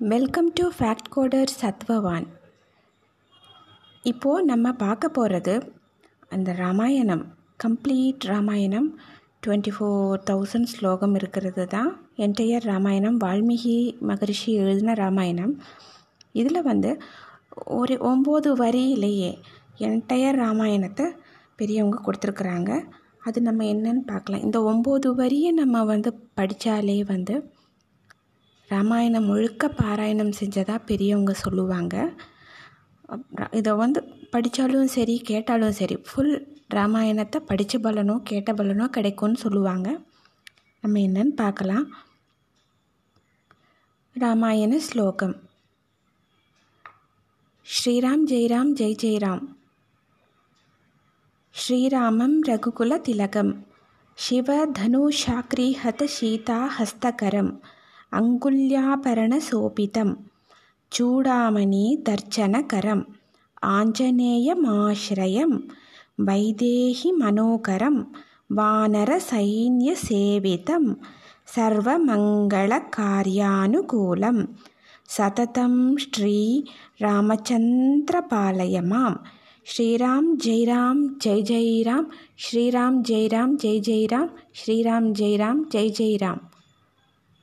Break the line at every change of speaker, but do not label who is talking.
Welcome to fact coder சத்வவான் இப்போது நம்ம பார்க்க போகிறது அந்த Ramayanam complete Ramayanam. Twenty four thousand ஸ்லோகம் இருக்கிறது தான். என்டையர் ராமாயணம் வால்மீகி மகரிஷி எழுதின ராமாயணம். இதில் வந்து ஒரு ஒம்பது வரியிலேயே என்டையர் ராமாயணத்தை பெரியவங்க கொடுத்துருக்குறாங்க. அது நம்ம என்னன்னு பார்க்கலாம். இந்த ஒம்பது வரியை நம்ம வந்து படித்தாலே வந்து ராமாயணம் முழுக்க பாராயணம் செஞ்சதாக பெரியவங்க சொல்லுவாங்க. இதை வந்து படித்தாலும் சரி கேட்டாலும் சரி ஃபுல் ராமாயணத்தை படித்த பலனோ கேட்ட பலனோ கிடைக்கும்னு சொல்லுவாங்க. நம்ம என்னன்னு பார்க்கலாம். ராமாயண ஸ்லோகம். ஸ்ரீராம் ஜெய்ராம் ஜெய் ஜெய்ராம். ஸ்ரீராமம் ரகுகுல திலகம். சிவ தனுஷாக்ரீஹத சீதா ஹஸ்தகரம். अङ्गुल्याभरणशोभितं चूडामणिदर्शनकरम् आञ्जनेयमाश्रयं वैदेहिमनोकरं वानरसैन्यसेवितं सर्वमङ्गलकार्यानुकूलं सततं श्रीरामचन्द्रपालय मां श्रीराम जय राम जय जय राम। श्रीराम जय राम जय जय राम। श्रीराम जय राम जय जय राम।